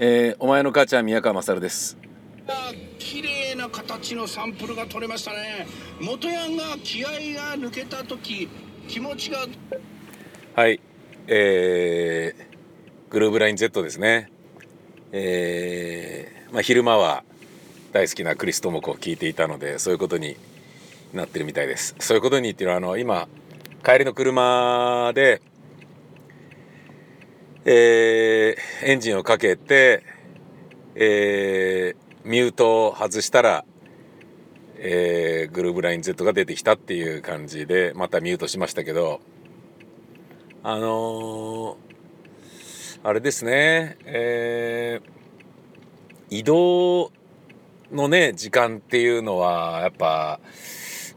えー、お前の母ちゃん宮川勝です。綺麗な形のサンプルが取れましたね。元ヤンが気合が抜けた時気持ちがはい。えー、グルーブライン Z ですね。えー、まあ昼間は大好きなクリス智子を聞いていたのでそういうことになってるみたいです。そういうことにっていうのはあの今帰りの車でえー、エンジンをかけて、えー、ミュートを外したら、えー、グルーブライン Z が出てきたっていう感じでまたミュートしましたけどあのー、あれですね、えー、移動のね時間っていうのはやっぱ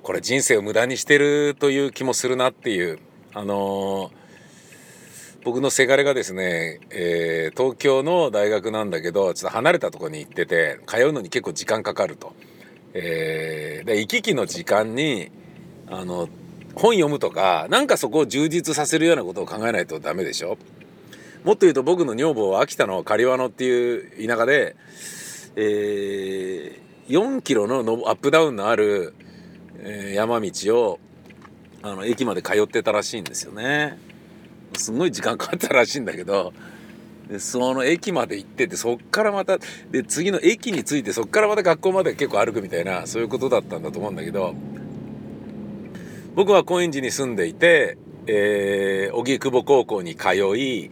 これ人生を無駄にしてるという気もするなっていうあのー僕のせがれがですね、えー、東京の大学なんだけどちょっと離れたとこに行ってて通うのに結構時間かかると。えー、で行き来の時間にあの本読むとかなんかそこを充実させるようなことを考えないとダメでしょ。もっと言うと僕の女房は秋田の刈輪野っていう田舎で、えー、4キロのアップダウンのある、えー、山道をあの駅まで通ってたらしいんですよね。すごい時間かかったらしいんだけどでその駅まで行っててそっからまたで次の駅に着いてそっからまた学校まで結構歩くみたいなそういうことだったんだと思うんだけど僕は高円寺に住んでいて、えー、荻窪高校に通い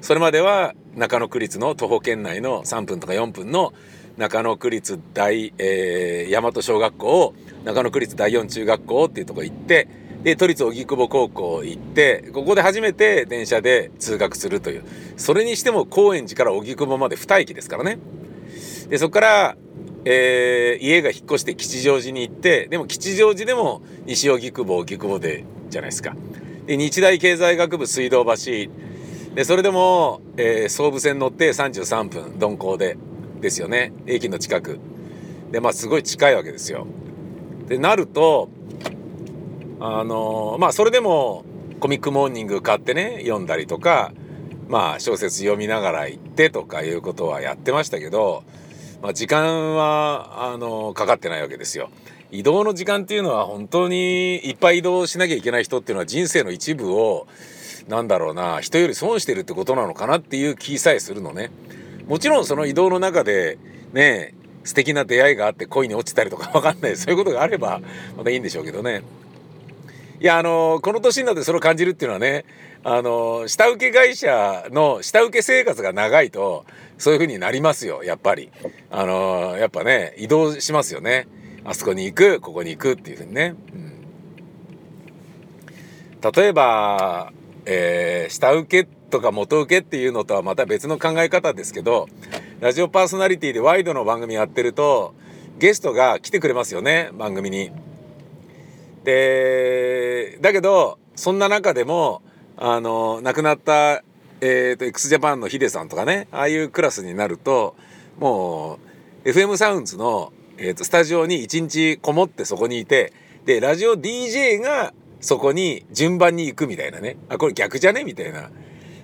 それまでは中野区立の徒歩圏内の3分とか4分の中野区立大、えー、大和小学校を中野区立第四中学校っていうとこ行ってで都立荻窪高校行ってここで初めて電車で通学するという。それにしても高円寺から荻窪まで2駅ですからね。でそこから、えー、家が引っ越して吉祥寺に行ってでも吉祥寺でも西荻窪荻窪でじゃないですか。で日大経済学部水道橋。でそれでも、えー、総武線乗って33分鈍行でですよね。駅の近く。でまあすごい近いわけですよ。でなるとあのまあそれでもコミックモーニング買ってね読んだりとかまあ小説読みながら行ってとかいうことはやってましたけど、まあ、時間はあのかかってないわけですよ。移動の時間っていうのは本当にいっぱい移動しなきゃいけない人っていうのは人生の一部をなんだろうな人より損してるってことなのかなっていう気さえするのね。もちろんその移動の中でね素敵な出会いがあって恋に落ちたりとか分かんないそういうことがあればまたいいんでしょうけどね。いやあのこの年になってそれを感じるっていうのはねあの下請け会社の下請け生活が長いとそういう風になりますよやっぱり。あのやっぱね移動しますよね。あそこに行くここに行くっていう風にね、うん、例えば、えー、下請けとか元請けっていうのとはまた別の考え方ですけどラジオパーソナリティでワイドの番組やってるとゲストが来てくれますよね番組に。でだけどそんな中でもあの亡くなった、えーと、x ジャパンのヒデさんとかねああいうクラスになるともう FM サウンズの、えーと、スタジオに一日こもってそこにいてでラジオ DJ がそこに順番に行くみたいなね。あこれ逆じゃねみたいな。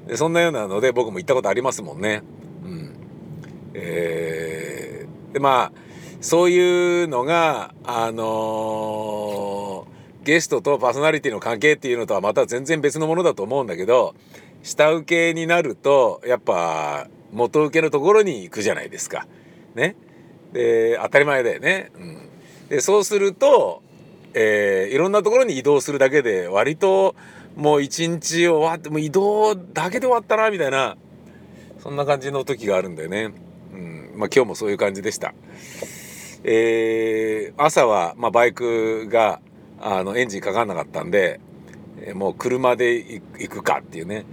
でそんなようなので僕も行ったことありますもんね。うん。えー、でまあそういうのがあのーゲストとパーソナリティの関係っていうのとはまた全然別のものだと思うんだけど下請けになるとやっぱ元請けのところに行くじゃないですか。ね。で当たり前だよね。うん、でそうすると、えー、いろんなところに移動するだけで割ともう一日終わってもう移動だけで終わったなみたいなそんな感じの時があるんだよね。うんまあ、今日もそういう感じでした。えー、朝は、まあ、バイクがあのエンジンかかんなかったんで、もう車で行くかっていうね、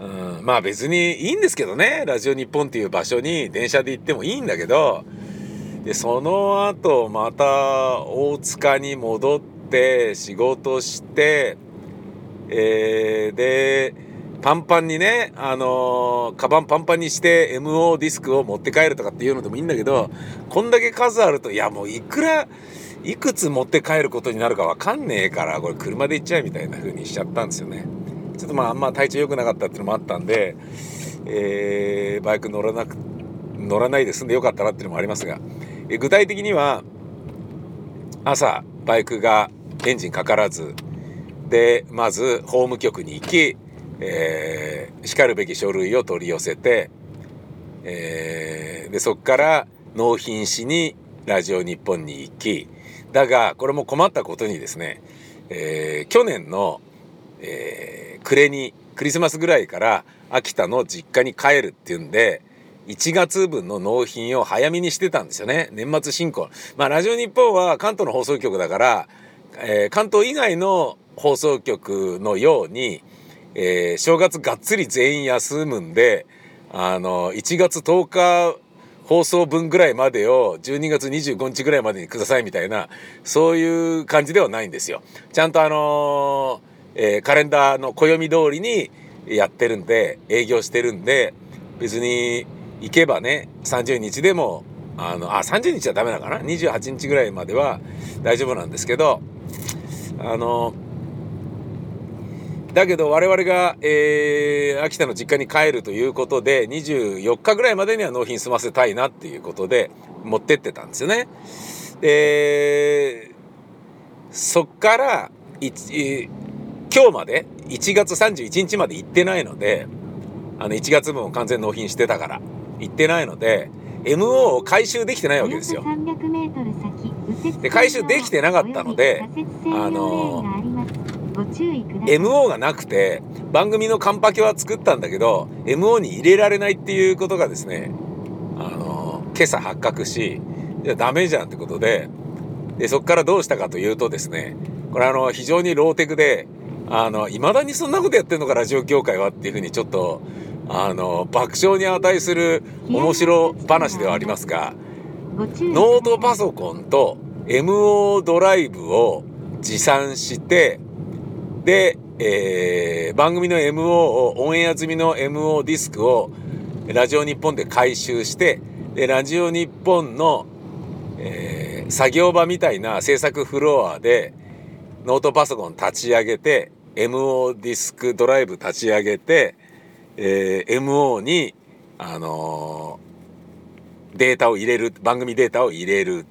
うん、まあ別にいいんですけどね。ラジオ日本っていう場所に電車で行ってもいいんだけどでその後また大塚に戻って仕事して、えー、でパンパンにね、あのー、カバンパンパンにして MO ディスクを持って帰るとかっていうのでもいいんだけどこんだけ数あるといやもういくらいくつ持って帰ることになるか分かんねえからこれ車で行っちゃえみたいな風にしちゃったんですよね。ちょっとまああんま体調良くなかったっていうのもあったんで、えー、バイク乗らなく乗らないで済んでよかったなっていうのもありますが、え具体的には朝バイクがエンジンかからずでまず法務局に行き、えー、しかるべき書類を取り寄せて、えー、でそこから納品しにラジオ日本に行きだがこれも困ったことにですね、えー、去年の、えー、暮れにクリスマスぐらいから秋田の実家に帰るっていうんで1月分の納品を早めにしてたんですよね。年末進行。まあラジオ日本は関東の放送局だから、えー、関東以外の放送局のように、えー、正月がっつり全員休むんであの1月10日放送分ぐらいまでを12月25日ぐらいまでにくださいみたいなそういう感じではないんですよ。ちゃんとあのー、えー、カレンダーの暦通りにやってるんで営業してるんで別に行けばね30日でもあのあ30日はダメなのかな28日ぐらいまでは大丈夫なんですけどあのだけど我々が、えー、秋田の実家に帰るということで24日ぐらいまでには納品済ませたいなっていうことで持ってってたんですよね。でそっから今日まで1月31日まで行ってないのであの1月分を完全納品してたから行ってないので MO を回収できてないわけですよ。で回収できてなかったのであの MO がなくて番組のカンパケは作ったんだけど MO に入れられないっていうことがですねあの今朝発覚しじゃダメじゃんってことででそこからどうしたかというとですねこれあの非常にローテクであの未だにそんなことやってんのかラジオ業界はっていうふうにちょっとあの爆笑に値する面白話ではありますがノートパソコンと MO ドライブを持参してで、えー、番組の MO をオンエア済みの MO ディスクをラジオ日本で回収してでラジオ日本の、えー、作業場みたいな制作フロアでノートパソコン立ち上げて MO ディスクドライブ立ち上げて、えー、MO に、あのー、データを入れる番組データを入れる。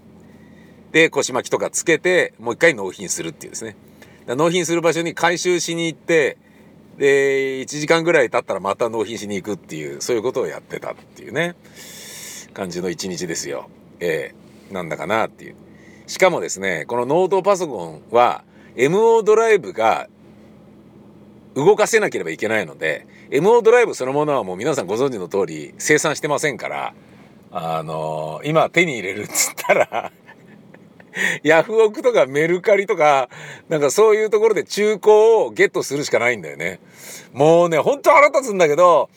で腰巻きとかつけてもう一回納品するっていうですね。納品する場所に回収しに行ってで1時間ぐらい経ったらまた納品しに行くっていうそういうことをやってたっていうね感じの一日ですよ。えー、なんだかなっていう。しかもですねこのノートパソコンは MO ドライブが動かせなければいけないので MO ドライブそのものはもう皆さんご存知の通り生産してませんからあのー、今手に入れるっつったら ヤフオクとかメルカリとか、なんかそういうところで中古をゲットするしかないんだよね。もうね、ほんと腹立つんだけど、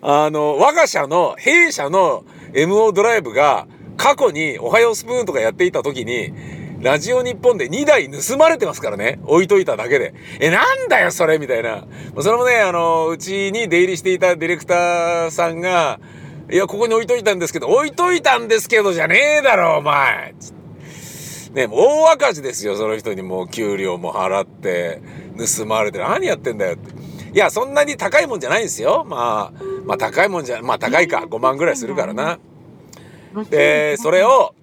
あの、我が社の、弊社の MO ドライブが過去におはようスプーンとかやっていた時に、ラジオ日本で2台盗まれてますからね。置いといただけで。え、なんだよ、それみたいな。それもね、あの、うちに出入りしていたディレクターさんが、いや、ここに置いといたんですけど、置いといたんですけどじゃねえだろ、お前つっね、大赤字ですよ、その人にもう給料も払って、盗まれて、何やってんだよって。いや、そんなに高いもんじゃないんですよ。まあ、まあ高いもんじゃ、まあ高いか、5万ぐらいするからな。で、それを、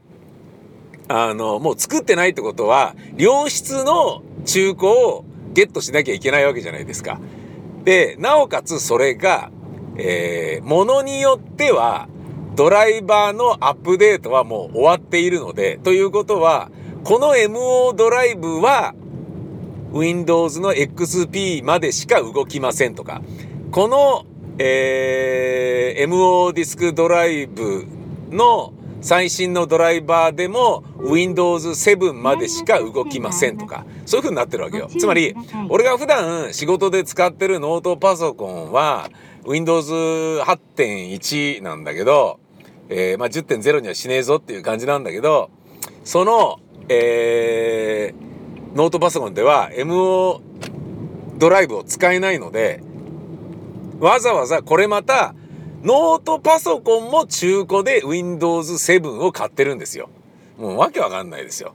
あの、もう作ってないってことは、良質の中古をゲットしなきゃいけないわけじゃないですか。で、なおかつそれが、えー、ものによっては、ドライバーのアップデートはもう終わっているので、ということは、この MO ドライブは Windows の XP までしか動きませんとか、この、えー、MO ディスクドライブの最新のドライバーでも Windows 7までしか動きませんとか、そういう風になってるわけよ。つまり、俺が普段仕事で使ってるノートパソコンは Windows 8.1なんだけど、えー、まあ、10.0にはしねえぞっていう感じなんだけど、その、えー、ノートパソコンでは MO ドライブを使えないので、わざわざこれまた、ノートパソコンも中古で Windows 7を買ってるんですよ。もうわけわかんないですよ。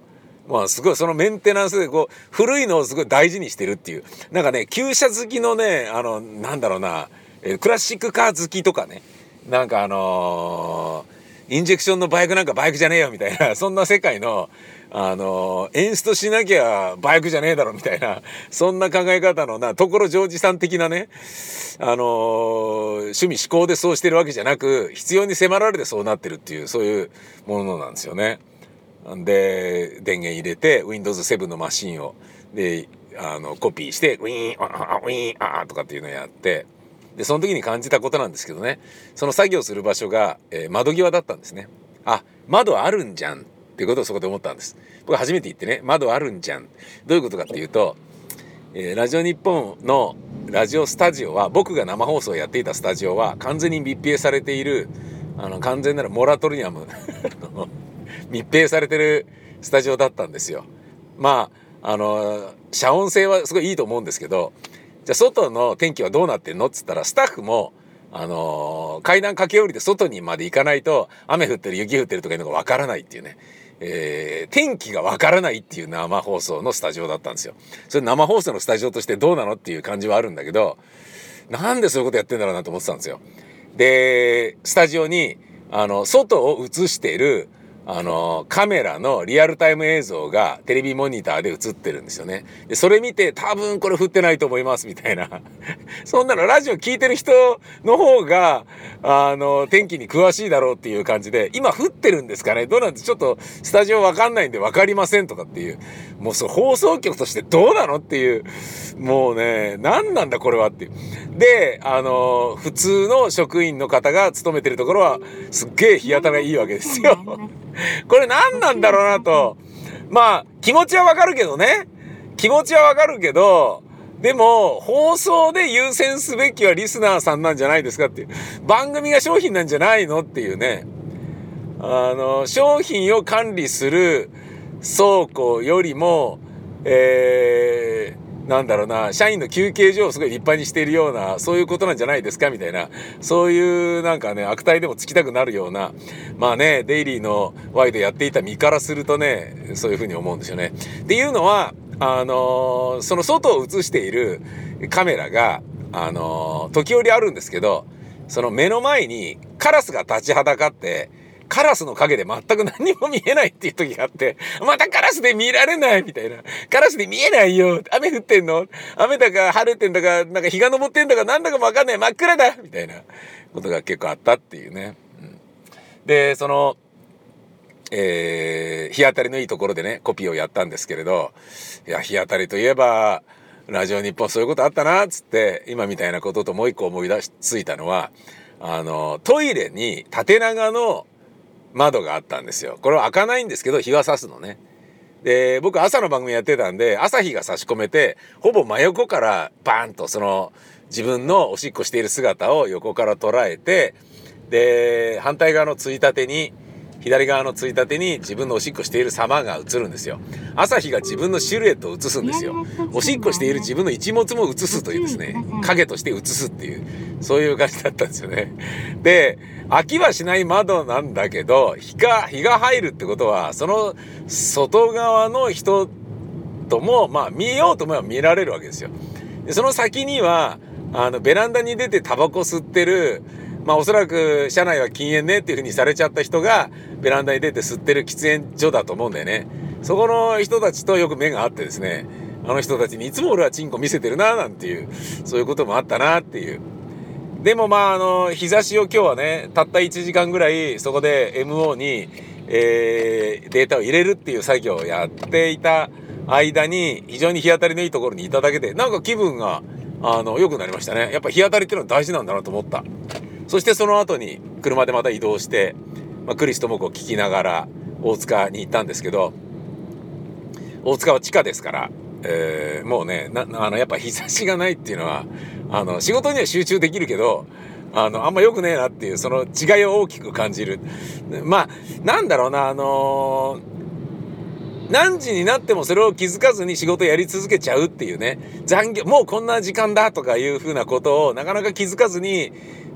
まあすごいそのメンテナンスでこう古いのをすごい大事にしてるっていう。なんかね、旧車好きのね、あの、なんだろうな、えクラシックカー好きとかね、なんかあのインジェクションのバイクなんかバイクじゃねえよみたいな そんな世界のあの演出しなきゃバイクじゃねえだろみたいな そんな考え方のな所ジョージさん的なねあの趣味思考でそうしてるわけじゃなく必要に迫られてそうなってるっていうそういうものなんですよね。で電源入れて Windows7 のマシンをであのコピーしてウィーンウィーンあとかっていうのをやってでその時に感じたことなんですけどね。その作業する場所が、えー、窓際だったんですね。あ窓あるんじゃんっていうことをそこで思ったんです。僕初めて行ってね窓あるんじゃん。どういうことかっていうと、えー、ラジオ日本のラジオスタジオは僕が生放送をやっていたスタジオは完全に密閉されているあの完全なるモラトリアム 密閉されてるスタジオだったんですよ。まああの遮音性はすごいいいと思うんですけどじゃあ外の天気はどうなってんの？っつったらスタッフもあのー、階段駆け下りて外にまで行かないと雨降ってる雪降ってるとかいうのがわからないっていうねえー、天気がわからないっていう生放送のスタジオだったんですよ。それ生放送のスタジオとしてどうなのっていう感じはあるんだけど、なんでそういうことやってんだろうなと思ってたんですよ。で、スタジオに、あの、外を映している、あの、カメラのリアルタイム映像がテレビモニターで映ってるんですよね。で、それ見て多分これ降ってないと思いますみたいな。そんなのラジオ聞いてる人の方が、あの、天気に詳しいだろうっていう感じで、今降ってるんですかねどうなんでちょっとスタジオわかんないんでわかりませんとかっていう。もうその放送局としてどうなのっていう。もうね、何なんだこれはっていう。で、あの、普通の職員の方が勤めてるところは、すっげえ日当たりがいいわけですよ。これ何なんだろうなと。まあ、気持ちはわかるけどね。気持ちはわかるけど、でも、放送で優先すべきはリスナーさんなんじゃないですかっていう。番組が商品なんじゃないのっていうね。あの、商品を管理する倉庫よりも、えー、なんだろうな、社員の休憩所をすごい立派にしているような、そういうことなんじゃないですかみたいな、そういうなんかね、悪態でもつきたくなるような、まあね、デイリーのワイドやっていた身からするとね、そういうふうに思うんですよね。っていうのは、あのー、その外を映しているカメラが、あのー、時折あるんですけど、その目の前にカラスが立ちはだかって、カラスの影で全く何も見えないっていう時があって、またカラスで見られないみたいな。カラスで見えないよ。雨降ってんの？雨だか晴れてんだか、なんか日が昇ってんだかなんだかもわかんない。真っ暗だ！みたいな。ことが結構あったっていうね。うん、で、その、えー、日当たりのいいところでね、コピーをやったんですけれど、いや、日当たりといえば、ラジオ日本そういうことあったな、つって、今みたいなことともう一個思い出しついたのは、あの、トイレに縦長の窓があったんですよ。これは開かないんですけど、日は差すのね。で、僕朝の番組やってたんで、朝日が差し込めて、ほぼ真横からバーンとその自分のおしっこしている姿を横から捉えて、で、反対側のついたてに左側のついたてに自分のおしっこしている様が映るんですよ。朝日が自分のシルエットを映すんですよ。おしっこしている自分の一物も映すというですね、影として映すっていう、そういう感じだったんですよね。で、飽きはしない窓なんだけど、日が、日が入るってことは、その外側の人とも、まあ見ようと思えば見られるわけですよ。でその先には、あの、ベランダに出てタバコ吸ってる、まあおそらく車内は禁煙ねっていうふうにされちゃった人がベランダに出て吸ってる喫煙所だと思うんだよね。そこの人たちとよく目が合ってですね、あの人たちにいつも俺はチンコ見せてるななんていう、そういうこともあったなっていう。でもまああの、日差しを今日はね、たった1時間ぐらいそこで MO に、えー、データを入れるっていう作業をやっていた間に非常に日当たりのいいところにいただけで、なんか気分があの、良くなりましたね。やっぱ日当たりっていうのは大事なんだなと思った。そしてその後に車でまた移動して、まあ、クリストモコを聞きながら大塚に行ったんですけど大塚は地下ですから、えー、もうねなあのやっぱ日差しがないっていうのはあの仕事には集中できるけどあのあんま良くねえなっていうその違いを大きく感じる。まあなんだろうなあのー、何時になってもそれを気づかずに仕事やり続けちゃうっていうね残業もうこんな時間だとかいうふうなことをなかなか気づかずに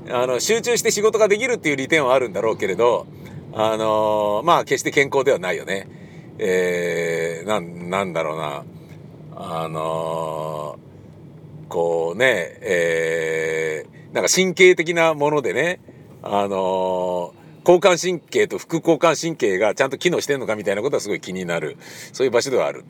あの、集中して仕事ができるっていう利点はあるんだろうけれど、あの、まあ、決して健康ではないよね。えー、な、なんだろうな。あの、こうね、えー、なんか神経的なものでね、あの、交感神経と副交感神経がちゃんと機能してんのかみたいなことはすごい気になるそういう場所ではある。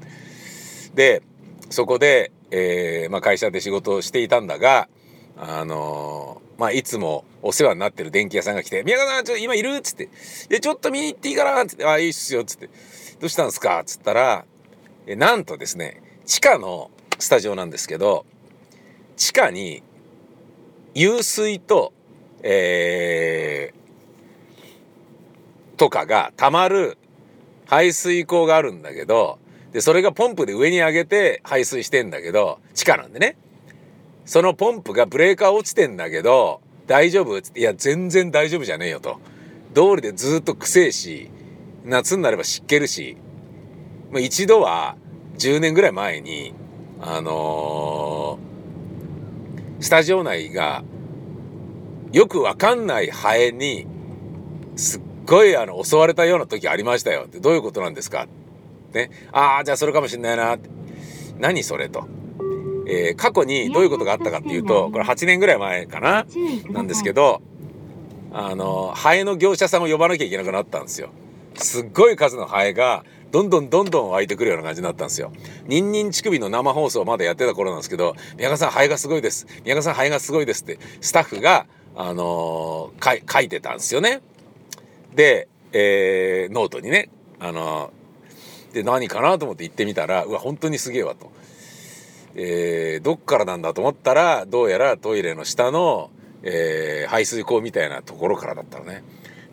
でそこで、えーまあ、会社で仕事をしていたんだがあのー、まあいつもお世話になってる電気屋さんが来て「宮川さんちょっと今いる?」っつって「でちょっと見に行っていいかな?」っつって「あいいっすよ」っつって「どうしたんですか?」っつったらえなんとですね地下のスタジオなんですけど地下に湧水とえー、とかが溜まる排水口があるんだけどでそれがポンプで上に上げて排水してんだけど地下なんでねそのポンプがブレーカー落ちてんだけど大丈夫?」っつって「いや全然大丈夫じゃねえよ」と。道理でずっとくせえし夏になれば湿気るし、まあ、一度は10年ぐらい前にあのー、スタジオ内がよくわかんないハエにすっごいあの襲われたような時ありましたよってどういうことなんですかねああじゃあそれかもしんないなって何それと。えー、過去にどういうことがあったかっていうとこれ8年ぐらい前かななんですけどあのハエの業者さんを呼ばなきゃいけなくなったんですよ。すっごい数のハエがどんどんどんどん湧いてくるような感じになったんですよ。ニンニン乳首の生放送まだやってた頃なんですけど、宮川さんハエがすごいです。宮川さんハエがすごいですってスタッフが、あのー、書いてたんですよね。で、えー、ノートにね、あのー、で、何かなと思って行ってみたら、うわ、本当にすげえわと。えー、どっからなんだと思ったらどうやらトイレの下の、えー、排水口みたいなところからだったのね。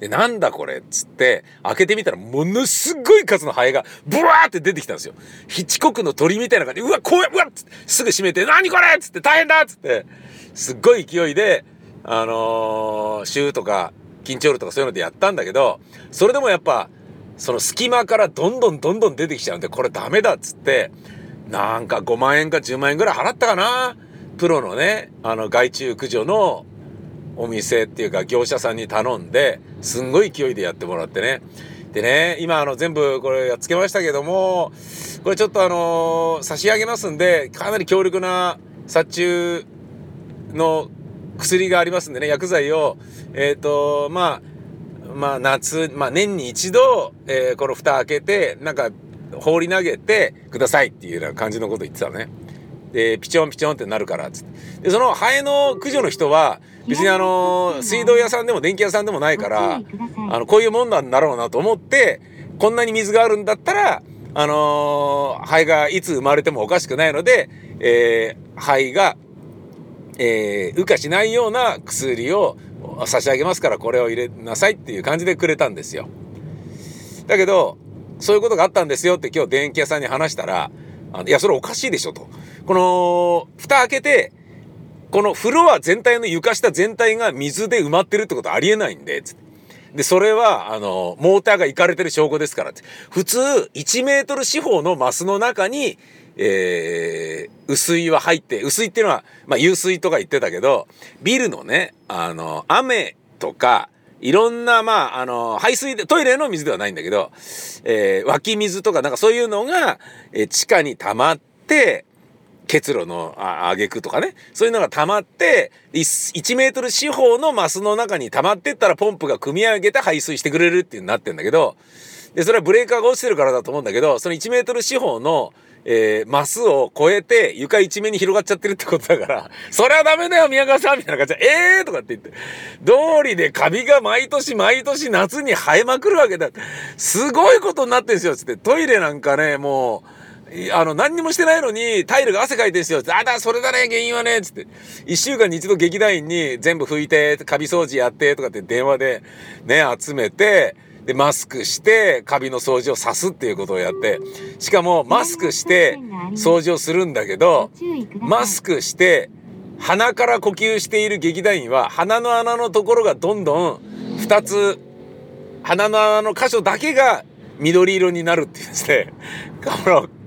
で、なんだこれっつって、開けてみたらものすごい数のハエがブワーって出てきたんですよ。ヒチコクの鳥みたいな感じで、うわ、こうや、うわってすぐ閉めて、何これっつって大変だっつって、すっごい勢いで、あのー、シューとか、緊張ルとかそういうのでやったんだけど、それでもやっぱ、その隙間からどんどんどんどん出てきちゃうんで、これダメだっつって、なんか5万円か10万円ぐらい払ったかな？プロのねあの害虫駆除のお店っていうか業者さんに頼んですんごい勢いでやってもらってね。でね今あの全部これやっつけましたけどもこれちょっとあの差し上げますんでかなり強力な殺虫の薬がありますんでね薬剤をえっ、ー、とまあまあ夏、まあ年に一度、えー、この蓋開けて、なんか放り投げてくださいっていうような感じのこと言ってたのね。で、ピチョンピチョンってなるからっつって。で、そのハエの駆除の人は、別にあの、水道屋さんでも電気屋さんでもないから、あの、こういうもんなんだろうなと思って、こんなに水があるんだったら、あのー、肺がいつ生まれてもおかしくないので、えー、肺が、えー、羽化しないような薬を差し上げますからこれを入れなさいっていう感じでくれたんですよ。だけど、そういうことがあったんですよって今日電気屋さんに話したら、あいや、それおかしいでしょと。この、蓋開けて、このフロア全体の床下全体が水で埋まってるってことありえないんで、で、それは、あの、モーターがいかれてる証拠ですから。普通、1メートル四方のマスの中に、えー、雨水は入って、雨水っていうのは、まあ、湧水とか言ってたけど、ビルのね、あの、雨とか、いろんな、まあ、あの、排水で、トイレの水ではないんだけど、えー、湧き水とか、なんかそういうのが、えー、地下に溜まって、結露のあげくとかね、そういうのが溜まって、1, 1メートル四方のマスの中に溜まってったらポンプが組み上げて排水してくれるっていうになってんだけど、で、それはブレーカーが落ちてるからだと思うんだけど、その1メートル四方の、えー、マスを超えて床一面に広がっちゃってるってことだから、それはダメだよ、宮川さんみたいな感じで、えーとかって言って、通りでカビが毎年毎年夏に生えまくるわけだ。すごいことになってんすよ、つって。トイレなんかね、もう、あの、何にもしてないのに、タイルが汗かいてんすよ。あ、だ、それだね、原因はね、つって。一週間に一度劇団員に全部拭いて、カビ掃除やって、とかって電話でね、集めて、で、マスクして、カビの掃除をさすっていうことをやって、しかもマスクして掃除をするんだけど、マスクして、鼻から呼吸している劇団員は、鼻の穴のところがどんどん2つ、鼻の穴の箇所だけが緑色になるっていうですね、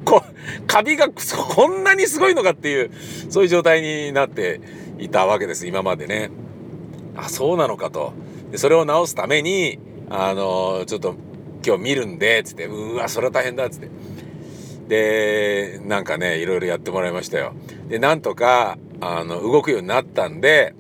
こカビがこんなにすごいのかっていう、そういう状態になっていたわけです、今までね。あ、そうなのかと。でそれを直すために、あのちょっと今日見るんで、つって、うわ、それは大変だ、つって。で、なんかね、いろいろやってもらいましたよ。で、なんとか、あの、動くようになったんで、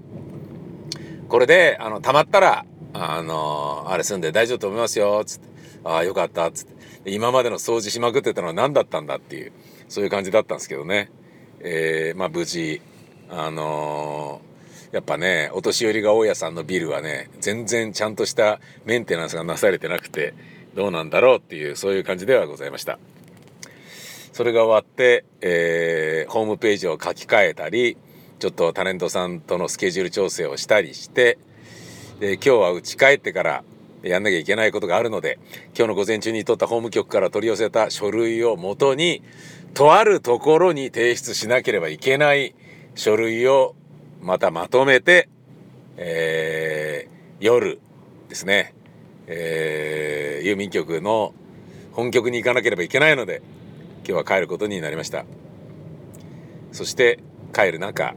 これで、あの、溜まったら、あのあれ住んで大丈夫と思いますよ」つって「ああよかった」つって今までの掃除しまくってたのは何だったんだっていうそういう感じだったんですけどね、えー、まあ無事あのー、やっぱねお年寄りが大家さんのビルはね全然ちゃんとしたメンテナンスがなされてなくてどうなんだろうっていうそういう感じではございました。それが終わって、えー、ホームページを書き換えたりちょっとタレントさんとのスケジュール調整をしたりしてで今日は家帰ってからやんなきゃいけないことがあるので今日の午前中に撮った法務局から取り寄せた書類をもとにとあるところに提出しなければいけない書類をまたまとめて、えー、夜ですね、えー、郵便局の本局に行かなければいけないので今日は帰ることになりました。そして帰る中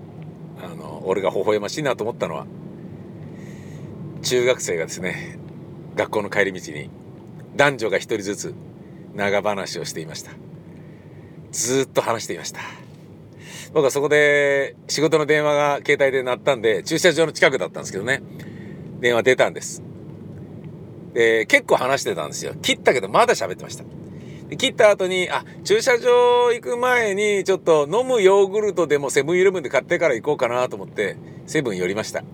あの俺が微笑ましいなと思ったのは中学生がですね学校の帰り道に男女が一人ずつ長話をしていました。ずっと話していました。僕はそこで仕事の電話が携帯で鳴ったんで駐車場の近くだったんですけどね電話出たんですで結構話してたんですよ切ったけどまだ喋ってました切った後に、あ、駐車場行く前にちょっと飲むヨーグルトでもセブンイレブンで買ってから行こうかなと思って、セブン寄りました。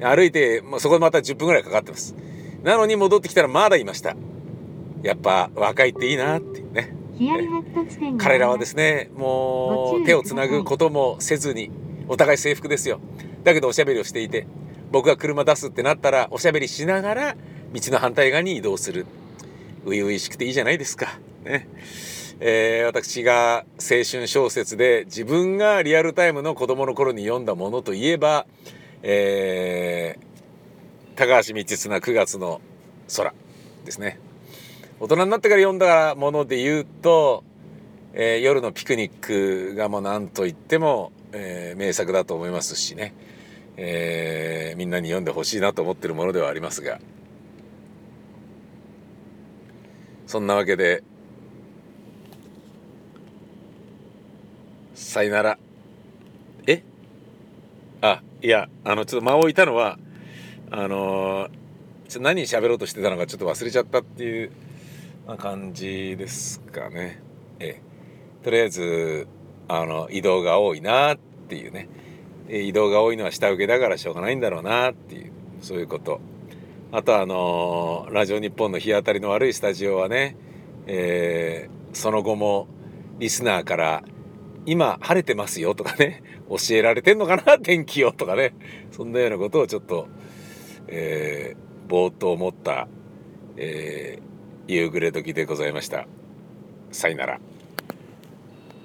歩いて、もうそこでまた10分ぐらいかかってます。なのに戻ってきたらまだいました。やっぱ若いっていいなってね。彼らはですね、もう手をつなぐこともせずに、お互い制服ですよ。だけどおしゃべりをしていて、僕が車出すってなったらおしゃべりしながら道の反対側に移動する。初々しくていいじゃないですか。ね。えー、私が青春小説で自分がリアルタイムの子供の頃に読んだものといえば、えー、高橋道綱9月の空ですね。大人になってから読んだもので言うと、えー、夜のピクニックがもう何と言っても、えー、名作だと思いますしね、えー、みんなに読んでほしいなと思ってるものではありますが。そんなわけでさよなら。え？あいやあのちょっと間を置いたのはあのちょ何喋ろうとしてたのかちょっと忘れちゃったっていうな感じですかね。えとりあえずあの移動が多いなっていうね。移動が多いのは下請けだからしょうがないんだろうなっていうそういうこと。あとあのラジオ日本の日当たりの悪いスタジオはね、えー、その後もリスナーから「今晴れてますよ」とかね教えられてんのかな天気をとかねそんなようなことをちょっと、えー、ぼーっと思った、えー、夕暮れ時でございました。さよなら。